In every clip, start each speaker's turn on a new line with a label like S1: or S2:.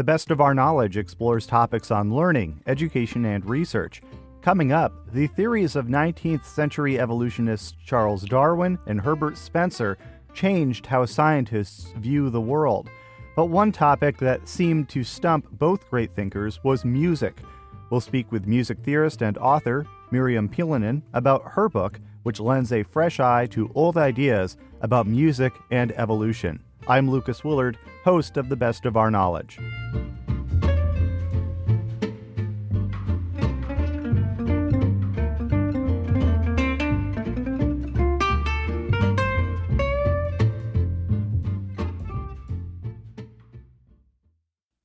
S1: The Best of Our Knowledge explores topics on learning, education, and research. Coming up, the theories of 19th century evolutionists Charles Darwin and Herbert Spencer changed how scientists view the world. But one topic that seemed to stump both great thinkers was music. We'll speak with music theorist and author Miriam Piilonen about her book, which lends a fresh eye to old ideas about music and evolution. I'm Lucas Willard, host of The Best of Our Knowledge.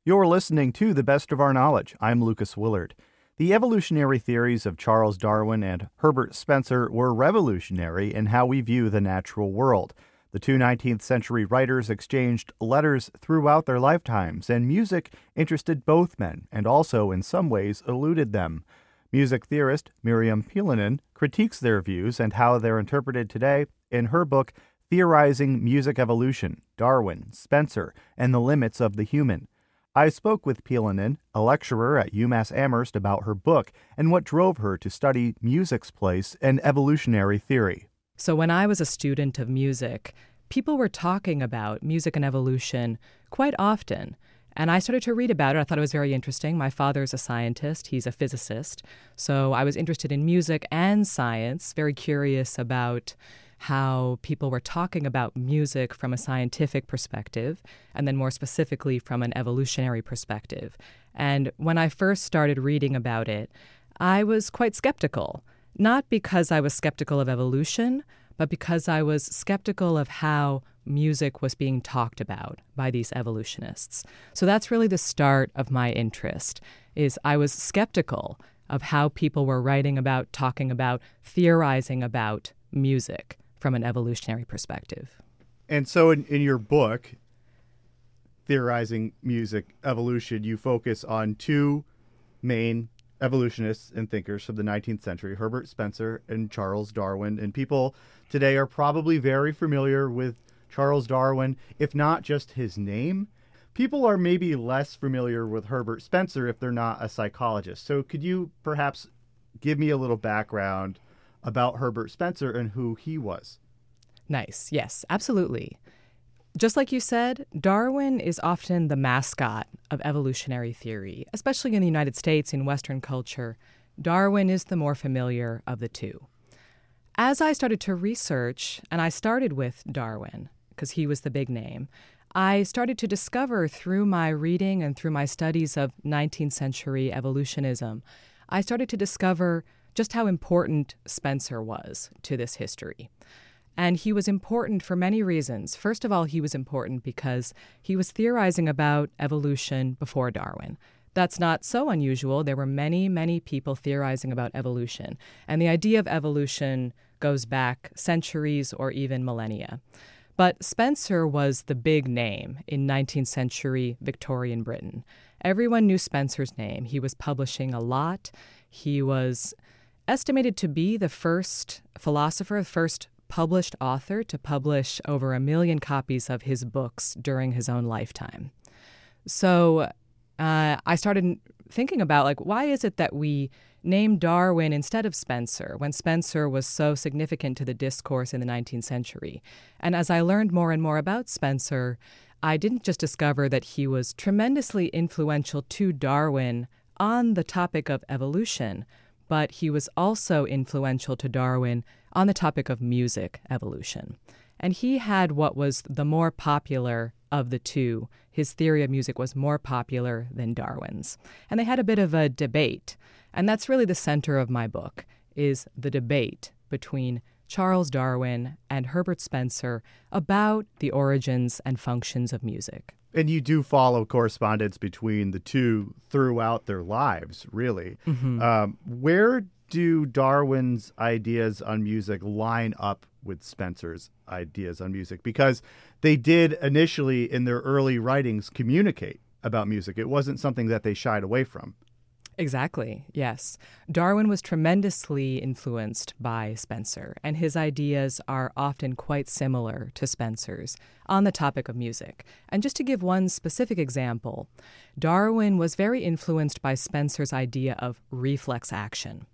S1: You're listening to The Best of Our Knowledge. I'm Lucas Willard. The evolutionary theories of Charles Darwin and Herbert Spencer were revolutionary in how we view the natural world. The two 19th century writers exchanged letters throughout their lifetimes, and music interested both men and also, in some ways, eluded them. Music theorist Miriam Piilonen critiques their views and how they're interpreted today in her book, Theorizing Music Evolution Darwin, Spencer, and the Limits of the Human. I spoke with Piilonen, a lecturer at UMass Amherst, about her book and what drove her to study music's place in evolutionary theory.
S2: So, when I was a student of music, people were talking about music and evolution quite often. And I started to read about it. I thought it was very interesting. My father's a scientist, he's a physicist. So I was interested in music and science, very curious about how people were talking about music from a scientific perspective, and then more specifically from an evolutionary perspective. And when I first started reading about it, I was quite skeptical, not because I was skeptical of evolution, but because I was skeptical of how music was being talked about by these evolutionists. So that's really the start of my interest is I was skeptical of how people were writing about, talking about, theorizing about music from an evolutionary perspective.
S1: And so, in, in your book, Theorizing Music Evolution, you focus on two main evolutionists and thinkers from the 19th century Herbert Spencer and Charles Darwin. And people today are probably very familiar with Charles Darwin, if not just his name. People are maybe less familiar with Herbert Spencer if they're not a psychologist. So, could you perhaps give me a little background about Herbert Spencer and who he was.
S2: Nice. Yes, absolutely. Just like you said, Darwin is often the mascot of evolutionary theory, especially in the United States in Western culture. Darwin is the more familiar of the two. As I started to research, and I started with Darwin because he was the big name, I started to discover through my reading and through my studies of 19th century evolutionism, I started to discover just how important Spencer was to this history. And he was important for many reasons. First of all, he was important because he was theorizing about evolution before Darwin. That's not so unusual. There were many, many people theorizing about evolution. And the idea of evolution goes back centuries or even millennia. But Spencer was the big name in 19th century Victorian Britain. Everyone knew Spencer's name. He was publishing a lot. He was estimated to be the first philosopher, the first published author to publish over a million copies of his books during his own lifetime. So uh, I started thinking about like why is it that we name Darwin instead of Spencer when Spencer was so significant to the discourse in the 19th century. And as I learned more and more about Spencer, I didn't just discover that he was tremendously influential to Darwin on the topic of evolution, but he was also influential to Darwin on the topic of music evolution. And he had what was the more popular of the two. His theory of music was more popular than Darwin's. And they had a bit of a debate. And that's really the center of my book is the debate between Charles Darwin and Herbert Spencer about the origins and functions of music.
S1: And you do follow correspondence between the two throughout their lives, really. Mm-hmm. Um, where do Darwin's ideas on music line up with Spencer's ideas on music? Because they did initially, in their early writings, communicate about music. It wasn't something that they shied away from.
S2: Exactly, yes. Darwin was tremendously influenced by Spencer, and his ideas are often quite similar to Spencer's on the topic of music. And just to give one specific example, Darwin was very influenced by Spencer's idea of reflex action.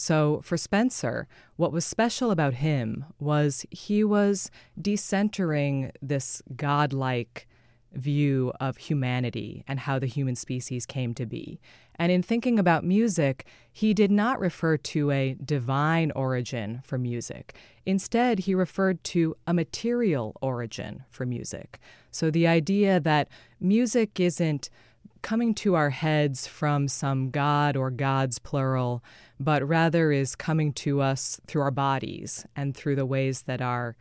S2: So, for Spencer, what was special about him was he was decentering this godlike view of humanity and how the human species came to be. And in thinking about music, he did not refer to a divine origin for music. Instead, he referred to a material origin for music. So the idea that music isn't coming to our heads from some god or gods plural, but rather is coming to us through our bodies and through the ways that our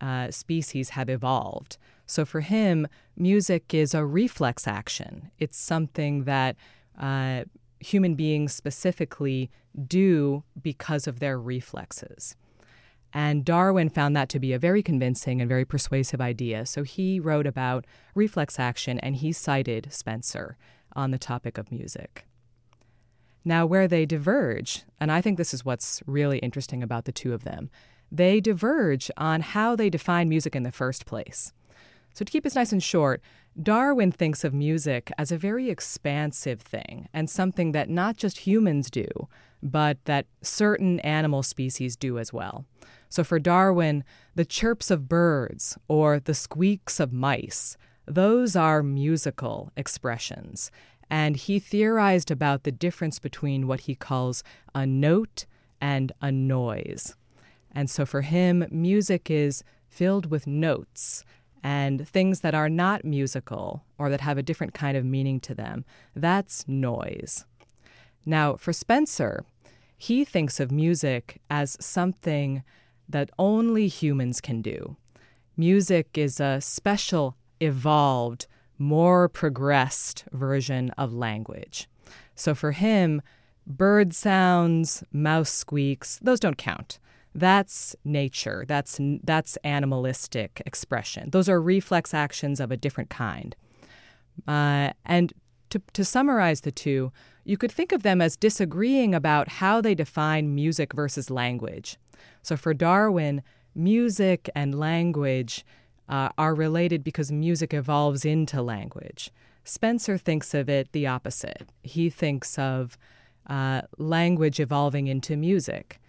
S2: uh, species have evolved. So for him, music is a reflex action. It's something that uh, human beings specifically do because of their reflexes. And Darwin found that to be a very convincing and very persuasive idea. So he wrote about reflex action and he cited Spencer on the topic of music. Now, where they diverge, and I think this is what's really interesting about the two of them, they diverge on how they define music in the first place. So, to keep this nice and short, Darwin thinks of music as a very expansive thing and something that not just humans do, but that certain animal species do as well. So, for Darwin, the chirps of birds or the squeaks of mice, those are musical expressions. And he theorized about the difference between what he calls a note and a noise. And so for him, music is filled with notes and things that are not musical or that have a different kind of meaning to them. That's noise. Now, for Spencer, he thinks of music as something that only humans can do. Music is a special, evolved, more progressed version of language. So for him, bird sounds, mouse squeaks, those don't count. That's nature. That's that's animalistic expression. Those are reflex actions of a different kind. Uh, and to, to summarize the two, you could think of them as disagreeing about how they define music versus language. So for Darwin, music and language uh, are related because music evolves into language. Spencer thinks of it the opposite. He thinks of uh, language evolving into music.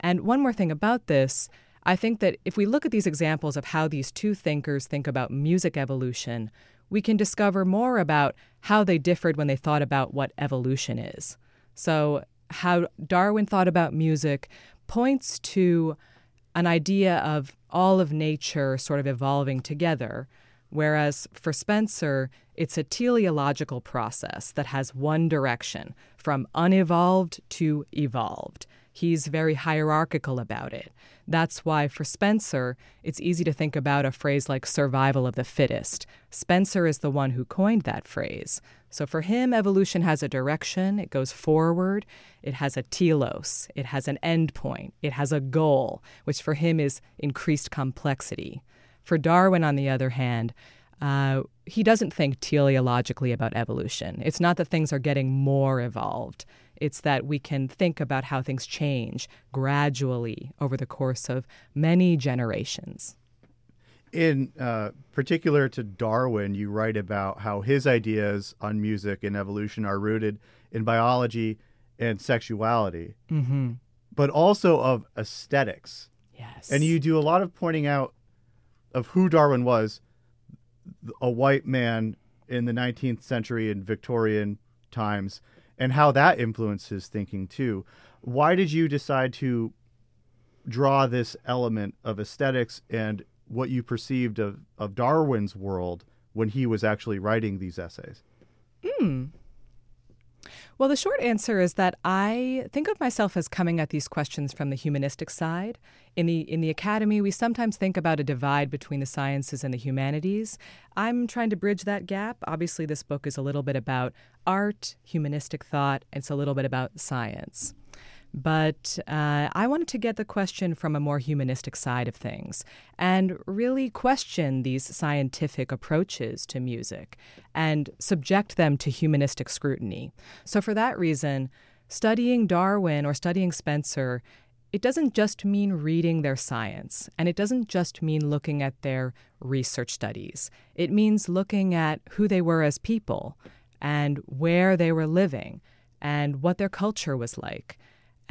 S2: And one more thing about this I think that if we look at these examples of how these two thinkers think about music evolution, we can discover more about how they differed when they thought about what evolution is. So, how Darwin thought about music points to an idea of all of nature sort of evolving together, whereas for Spencer, it's a teleological process that has one direction from unevolved to evolved. He's very hierarchical about it. That's why for Spencer, it's easy to think about a phrase like survival of the fittest. Spencer is the one who coined that phrase. So for him, evolution has a direction, it goes forward, it has a telos, it has an endpoint, it has a goal, which for him is increased complexity. For Darwin, on the other hand, uh, he doesn't think teleologically about evolution. It's not that things are getting more evolved. It's that we can think about how things change gradually over the course of many generations.
S1: In uh, particular to Darwin, you write about how his ideas on music and evolution are rooted in biology and sexuality,
S2: mm-hmm.
S1: but also of aesthetics.
S2: Yes.
S1: And you do a lot of pointing out of who Darwin was a white man in the 19th century in Victorian times and how that influenced his thinking too. Why did you decide to draw this element of aesthetics and what you perceived of, of Darwin's world when he was actually writing these essays?
S2: Hmm. Well, the short answer is that I think of myself as coming at these questions from the humanistic side. In the in the academy, we sometimes think about a divide between the sciences and the humanities. I'm trying to bridge that gap. Obviously, this book is a little bit about art, humanistic thought, and it's a little bit about science. But uh, I wanted to get the question from a more humanistic side of things and really question these scientific approaches to music and subject them to humanistic scrutiny. So, for that reason, studying Darwin or studying Spencer it doesn't just mean reading their science, and it doesn't just mean looking at their research studies. It means looking at who they were as people and where they were living and what their culture was like.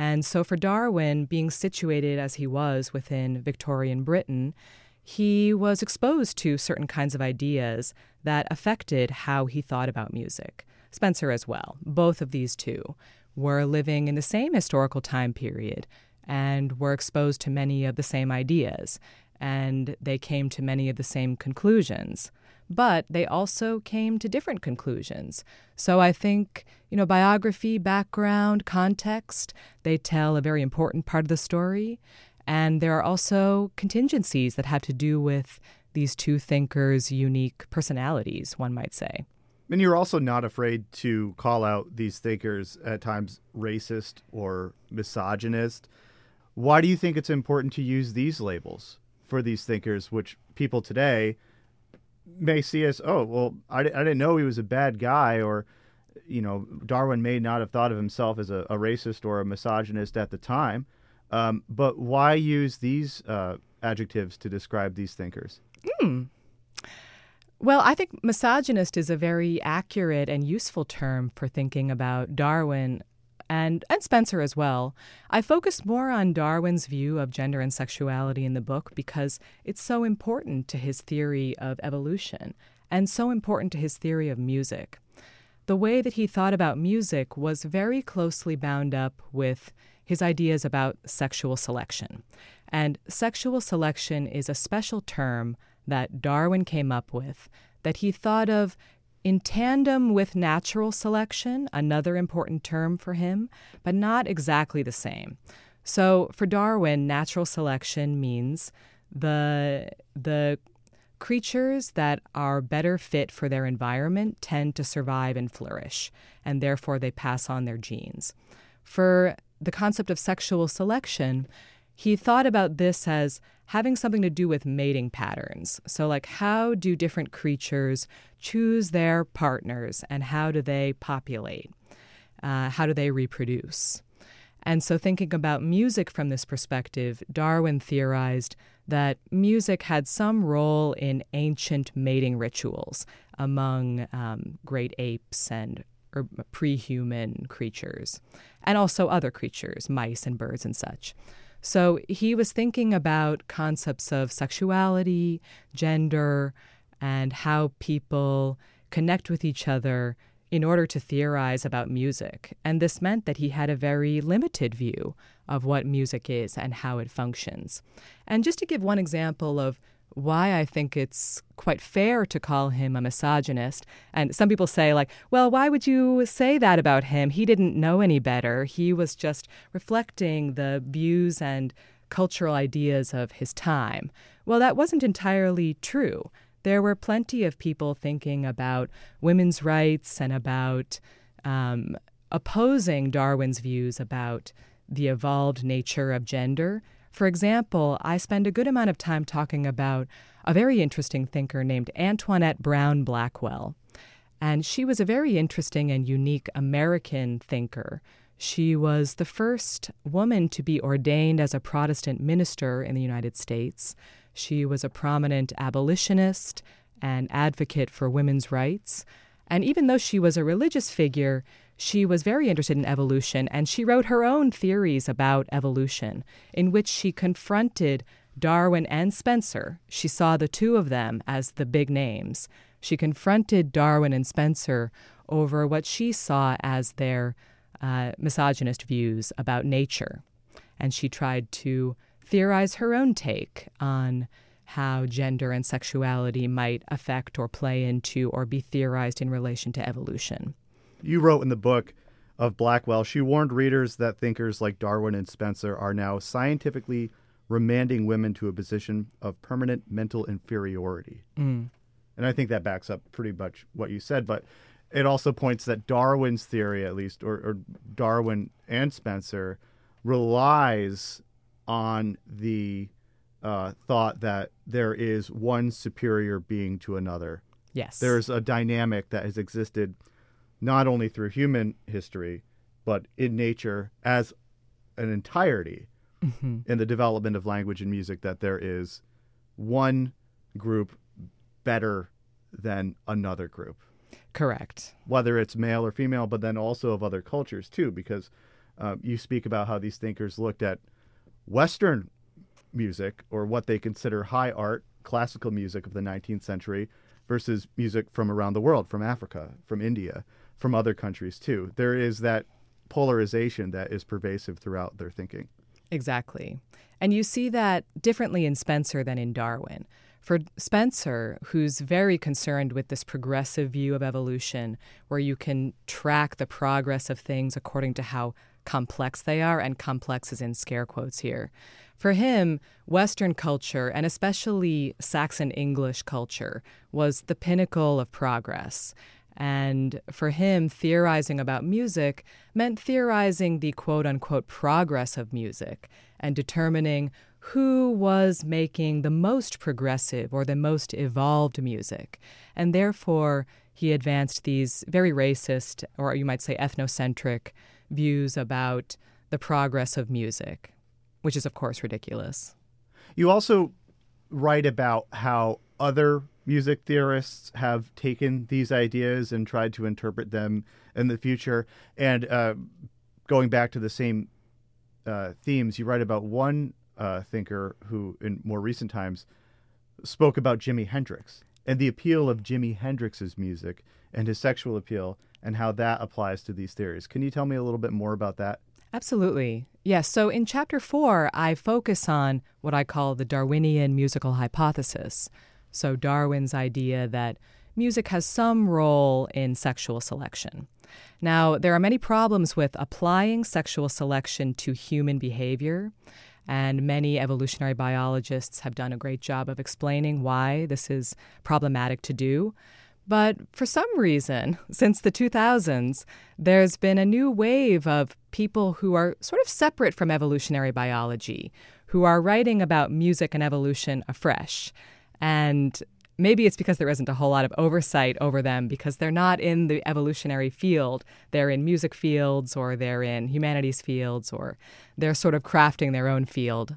S2: And so, for Darwin, being situated as he was within Victorian Britain, he was exposed to certain kinds of ideas that affected how he thought about music. Spencer, as well. Both of these two were living in the same historical time period and were exposed to many of the same ideas, and they came to many of the same conclusions. But they also came to different conclusions. So I think, you know, biography, background, context, they tell a very important part of the story. And there are also contingencies that have to do with these two thinkers' unique personalities, one might say.
S1: And you're also not afraid to call out these thinkers at times racist or misogynist. Why do you think it's important to use these labels for these thinkers, which people today may see as, oh, well, I, I didn't know he was a bad guy, or, you know, Darwin may not have thought of himself as a, a racist or a misogynist at the time. Um, but why use these uh, adjectives to describe these thinkers?
S2: Hmm. Well, I think misogynist is a very accurate and useful term for thinking about Darwin and, and Spencer as well. I focused more on Darwin's view of gender and sexuality in the book because it's so important to his theory of evolution and so important to his theory of music. The way that he thought about music was very closely bound up with his ideas about sexual selection. And sexual selection is a special term that Darwin came up with that he thought of in tandem with natural selection, another important term for him, but not exactly the same. So for Darwin, natural selection means the the creatures that are better fit for their environment tend to survive and flourish, and therefore they pass on their genes. For the concept of sexual selection, he thought about this as having something to do with mating patterns. So, like, how do different creatures choose their partners and how do they populate? Uh, how do they reproduce? And so, thinking about music from this perspective, Darwin theorized that music had some role in ancient mating rituals among um, great apes and pre human creatures, and also other creatures, mice and birds and such. So he was thinking about concepts of sexuality, gender, and how people connect with each other in order to theorize about music. And this meant that he had a very limited view of what music is and how it functions. And just to give one example of why I think it's quite fair to call him a misogynist. And some people say, like, well, why would you say that about him? He didn't know any better. He was just reflecting the views and cultural ideas of his time. Well, that wasn't entirely true. There were plenty of people thinking about women's rights and about um, opposing Darwin's views about the evolved nature of gender for example, I spend a good amount of time talking about a very interesting thinker named Antoinette Brown Blackwell. And she was a very interesting and unique American thinker. She was the first woman to be ordained as a Protestant minister in the United States. She was a prominent abolitionist and advocate for women's rights. And even though she was a religious figure, she was very interested in evolution, and she wrote her own theories about evolution, in which she confronted Darwin and Spencer. She saw the two of them as the big names. She confronted Darwin and Spencer over what she saw as their uh, misogynist views about nature. And she tried to theorize her own take on how gender and sexuality might affect or play into or be theorized in relation to evolution
S1: you wrote in the book of Blackwell, she warned readers that thinkers like Darwin and Spencer are now scientifically remanding women to a position of permanent mental inferiority. Mm. And I think that backs up pretty much what you said, but it also points that Darwin's theory, at least, or, or Darwin and Spencer, relies on the uh, thought that there is one superior being to another.
S2: Yes.
S1: There's a dynamic that has existed not only through human history, but in nature as an entirety
S2: hmm
S1: in the development of language and music, that there is one group better than another group,
S2: Correct.
S1: whether it's male or female, but then also of other cultures too, because uh, you speak about how these thinkers looked at Western music or what they consider high art, classical music of the 19th century versus music from around the world, from Africa, from India, from other countries too. There is that polarization that is pervasive throughout their thinking.
S2: Exactly. And you see that differently in Spencer than in Darwin. For Spencer, who's very concerned with this progressive view of evolution, where you can track the progress of things according to how complex they are, and complex is in scare quotes here. For him, Western culture, and especially Saxon English culture, was the pinnacle of progress. And for him, theorizing about music meant theorizing the quote unquote progress of music and determining who was making the most progressive or the most evolved music. And therefore, he advanced these very racist, or you might say ethnocentric, views about the progress of music, which is, of course, ridiculous.
S1: You also write about how other music theorists have taken these ideas and tried to interpret them in the future. And uh, going back to the same uh, themes, you write about one uh, thinker who, in more recent times, spoke about Jimi Hendrix and the appeal of Jimi Hendrix's music and his sexual appeal and how that applies to these theories. Can you tell me a little bit more about that?
S2: Absolutely. Yes. So in chapter four, I focus on what I call the Darwinian musical hypothesis. So Darwin's idea that music has some role in sexual selection. Now, there are many problems with applying sexual selection to human behavior, and many evolutionary biologists have done a great job of explaining why this is problematic to do. But for some reason, since the 2000s, there's been a new wave of people who are sort of separate from evolutionary biology, who are writing about music and evolution afresh. And maybe it's because there isn't a whole lot of oversight over them because they're not in the evolutionary field. They're in music fields or they're in humanities fields or they're sort of crafting their own field.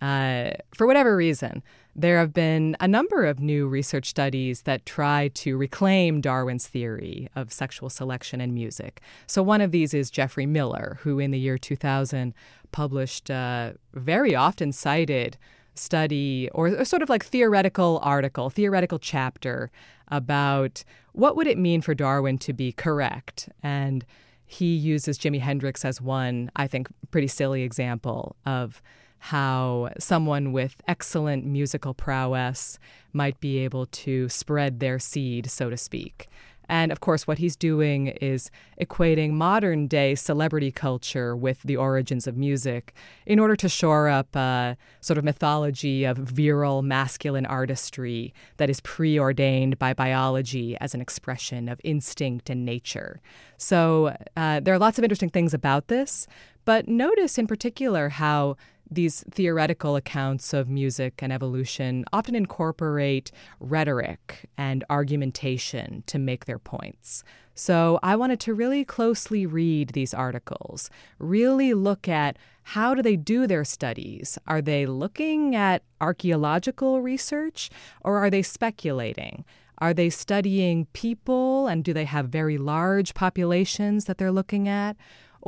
S2: Uh, for whatever reason, there have been a number of new research studies that try to reclaim Darwin's theory of sexual selection in music. So, one of these is Geoffrey Miller, who in the year 2000 published a very often cited study or, or sort of like theoretical article, theoretical chapter about what would it mean for Darwin to be correct. And he uses Jimi Hendrix as one, I think, pretty silly example of how someone with excellent musical prowess might be able to spread their seed, so to speak. And of course, what he's doing is equating modern day celebrity culture with the origins of music in order to shore up a sort of mythology of virile masculine artistry that is preordained by biology as an expression of instinct and nature. So uh, there are lots of interesting things about this, but notice in particular how these theoretical accounts of music and evolution often incorporate rhetoric and argumentation to make their points. So I wanted to really closely read these articles, really look at how do they do their studies? Are they looking at archaeological research or are they speculating? Are they studying people and do they have very large populations that they're looking at?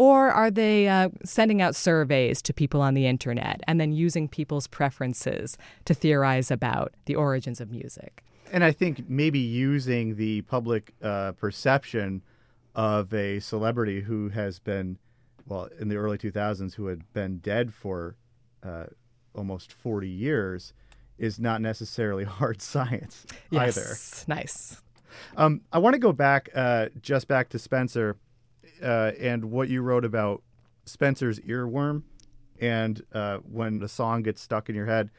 S2: Or are they uh, sending out surveys to people on the internet and then using people's preferences to theorize about the origins of music?
S1: And I think maybe using the public uh, perception of a celebrity who has been, well, in the early 2000s, who had been dead for uh, almost 40 years is not necessarily hard science
S2: yes.
S1: either.
S2: Nice.
S1: Um, I want to go back, uh, just back to Spencer uh, and what you wrote about Spencer's earworm and uh, when the song gets stuck in your head.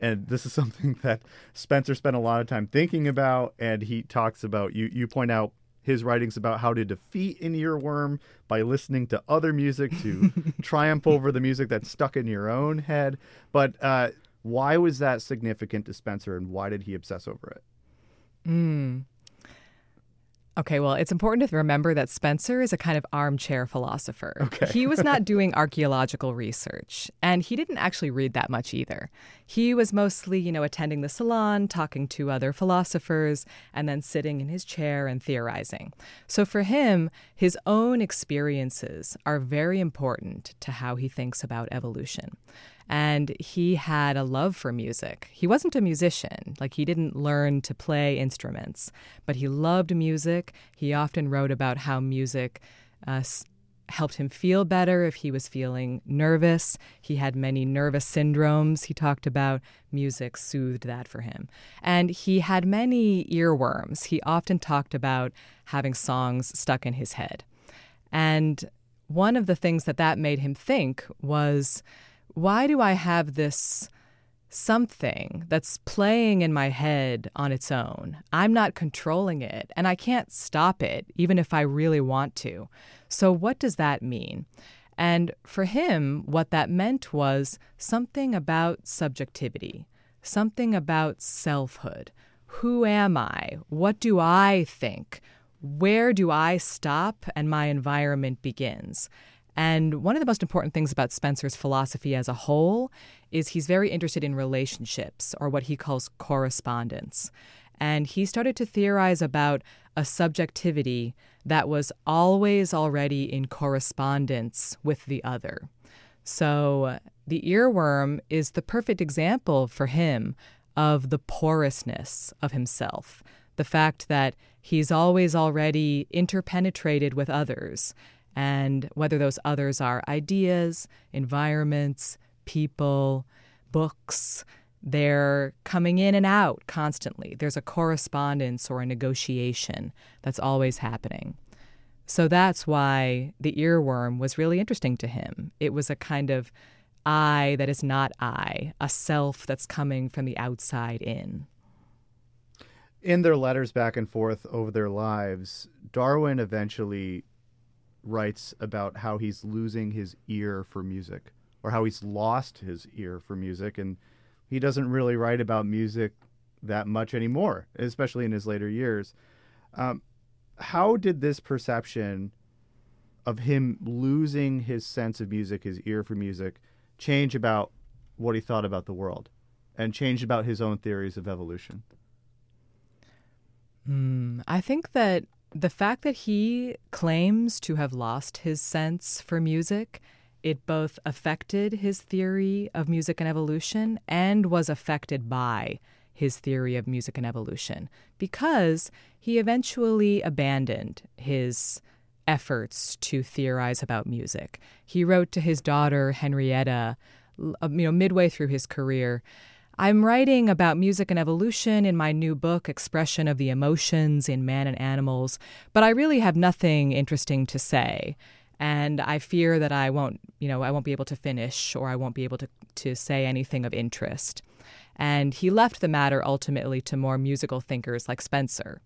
S1: And this is something that Spencer spent a lot of time thinking about, and he talks about. You you point out his writings about how to defeat an earworm by listening to other music to triumph over the music that's stuck in your own head. But uh, why was that significant to Spencer, and why did he obsess over it?
S2: Mm. Okay, well, it's important to remember that Spencer is a kind of armchair philosopher.
S1: Okay.
S2: he was not doing archaeological research, and he didn't actually read that much either. He was mostly, you know, attending the salon, talking to other philosophers, and then sitting in his chair and theorizing. So for him, his own experiences are very important to how he thinks about evolution and he had a love for music. He wasn't a musician, like, he didn't learn to play instruments, but he loved music. He often wrote about how music uh, helped him feel better if he was feeling nervous. He had many nervous syndromes. He talked about music soothed that for him. And he had many earworms. He often talked about having songs stuck in his head. And one of the things that that made him think was why do I have this something that's playing in my head on its own? I'm not controlling it, and I can't stop it, even if I really want to. So, what does that mean? And for him, what that meant was something about subjectivity, something about selfhood. Who am I? What do I think? Where do I stop and my environment begins? And one of the most important things about Spencer's philosophy as a whole is he's very interested in relationships, or what he calls correspondence. And he started to theorize about a subjectivity that was always already in correspondence with the other. So the earworm is the perfect example for him of the porousness of himself, the fact that he's always already interpenetrated with others and whether those others are ideas, environments, people, books, they're coming in and out constantly. There's a correspondence or a negotiation that's always happening. So that's why the earworm was really interesting to him. It was a kind of I that is not I, a self that's coming from the outside in.
S1: In their letters back and forth over their lives, Darwin eventually writes about how he's losing his ear for music or how he's lost his ear for music and he doesn't really write about music that much anymore especially in his later years. Um, how did this perception of him losing his sense of music his ear for music change about what he thought about the world and change about his own theories of evolution?
S2: Mm, i think that the fact that he claims to have lost his sense for music, it both affected his theory of music and evolution and was affected by his theory of music and evolution because he eventually abandoned his efforts to theorize about music. He wrote to his daughter Henrietta, uh, you know, midway through his career, I'm writing about music and evolution in my new book, Expression of the Emotions in Man and Animals, but I really have nothing interesting to say. And I fear that I won't, you know, I won't be able to finish or I won't be able to, to say anything of interest. And he left the matter ultimately to more musical thinkers like Spencer.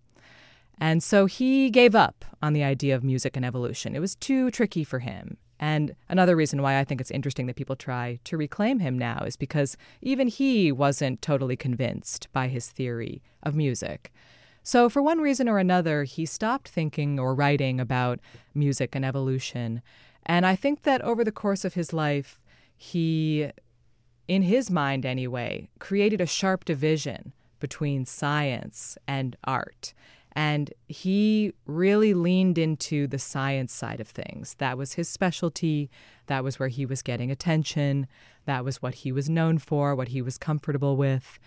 S2: And so he gave up on the idea of music and evolution. It was too tricky for him. And another reason why I think it's interesting that people try to reclaim him now is because even he wasn't totally convinced by his theory of music. So, for one reason or another, he stopped thinking or writing about music and evolution. And I think that over the course of his life, he, in his mind anyway, created a sharp division between science and art. And he really leaned into the science side of things. That was his specialty. That was where he was getting attention. That was what he was known for, what he was comfortable with.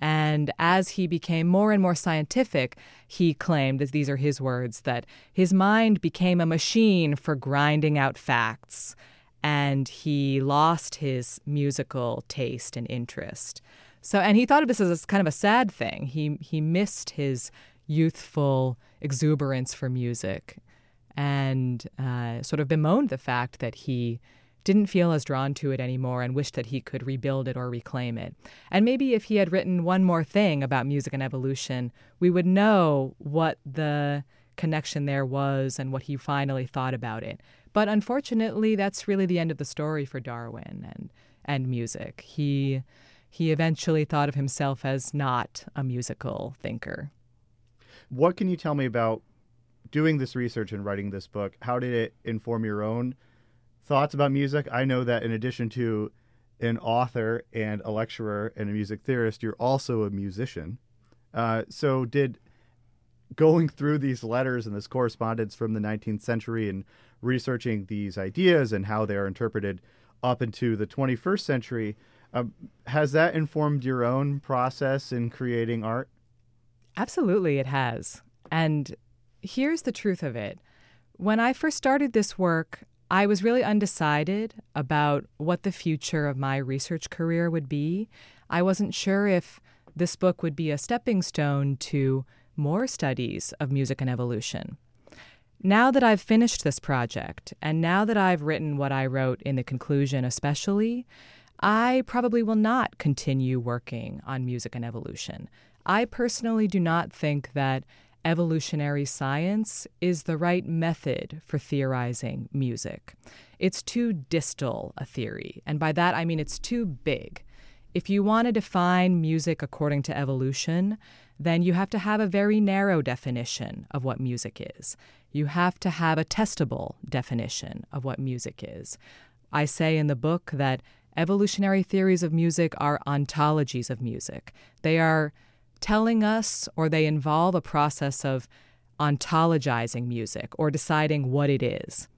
S2: And as he became more and more scientific, he claimed, as these are his words, that his mind became a machine for grinding out facts. And he lost his musical taste and interest. So, and he thought of this as kind of a sad thing. He he missed his youthful exuberance for music and uh, sort of bemoaned the fact that he didn't feel as drawn to it anymore and wished that he could rebuild it or reclaim it. And maybe if he had written one more thing about music and evolution, we would know what the connection there was and what he finally thought about it. But unfortunately, that's really the end of the story for Darwin and and music. He he eventually thought of himself as not a musical thinker.
S1: What can you tell me about doing this research and writing this book? How did it inform your own thoughts about music? I know that in addition to an author and a lecturer and a music theorist, you're also a musician. Uh, so, did going through these letters and this correspondence from the 19th century and researching these ideas and how they're interpreted up into the 21st century, uh, has that informed your own process in creating art?
S2: Absolutely, it has. And here's the truth of it. When I first started this work, I was really undecided about what the future of my research career would be. I wasn't sure if this book would be a stepping stone to more studies of music and evolution. Now that I've finished this project, and now that I've written what I wrote in the conclusion, especially, I probably will not continue working on music and evolution. I personally do not think that evolutionary science is the right method for theorizing music. It's too distal a theory, and by that I mean it's too big. If you want to define music according to evolution, then you have to have a very narrow definition of what music is. You have to have a testable definition of what music is. I say in the book that evolutionary theories of music are ontologies of music. They are telling us or they involve a process of ontologizing music or deciding what it is.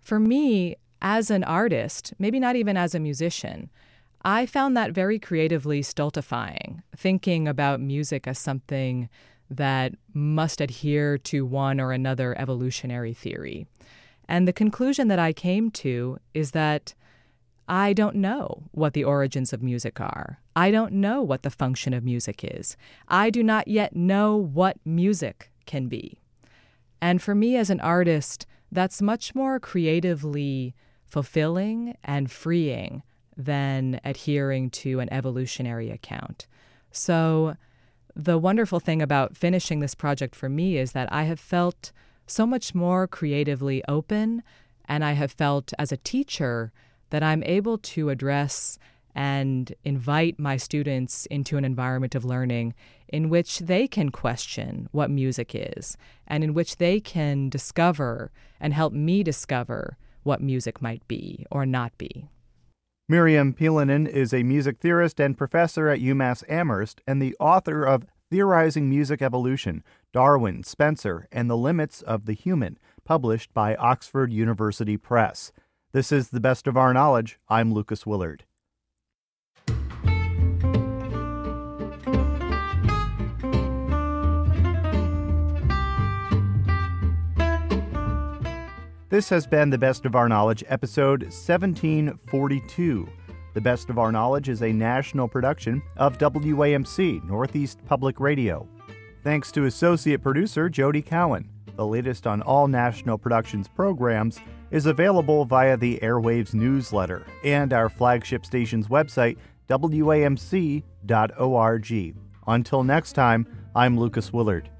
S2: For me, as an artist, maybe not even as a musician, I found that very creatively stultifying, thinking about music as something that must adhere to one or another evolutionary theory. And the conclusion that I came to is that I don't know what the origins of music are. I don't know what the function of music is. I do not yet know what music can be. And for me as an artist, that's much more creatively fulfilling and freeing than adhering to an evolutionary account. So, the wonderful thing about finishing this project for me is that I have felt so much more creatively open, and I have felt as a teacher that I'm able to address and invite my students into an environment of learning in which they can question what music is and in which they can discover and help me discover what music might be or not be.
S1: Miriam Piilonen is a music theorist and professor at UMass Amherst and the author of Theorizing Music Evolution Darwin, Spencer, and the Limits of the Human, published by Oxford University Press. This is the best of our knowledge. I'm Lucas Willard. This has been the Best of Our Knowledge, episode 1742. The Best of Our Knowledge is a national production of WAMC, Northeast Public Radio. Thanks to associate producer Jody Cowan. The latest on all National Productions programs is available via the Airwaves newsletter and our flagship station's website, WAMC.org. Until next time, I'm Lucas Willard.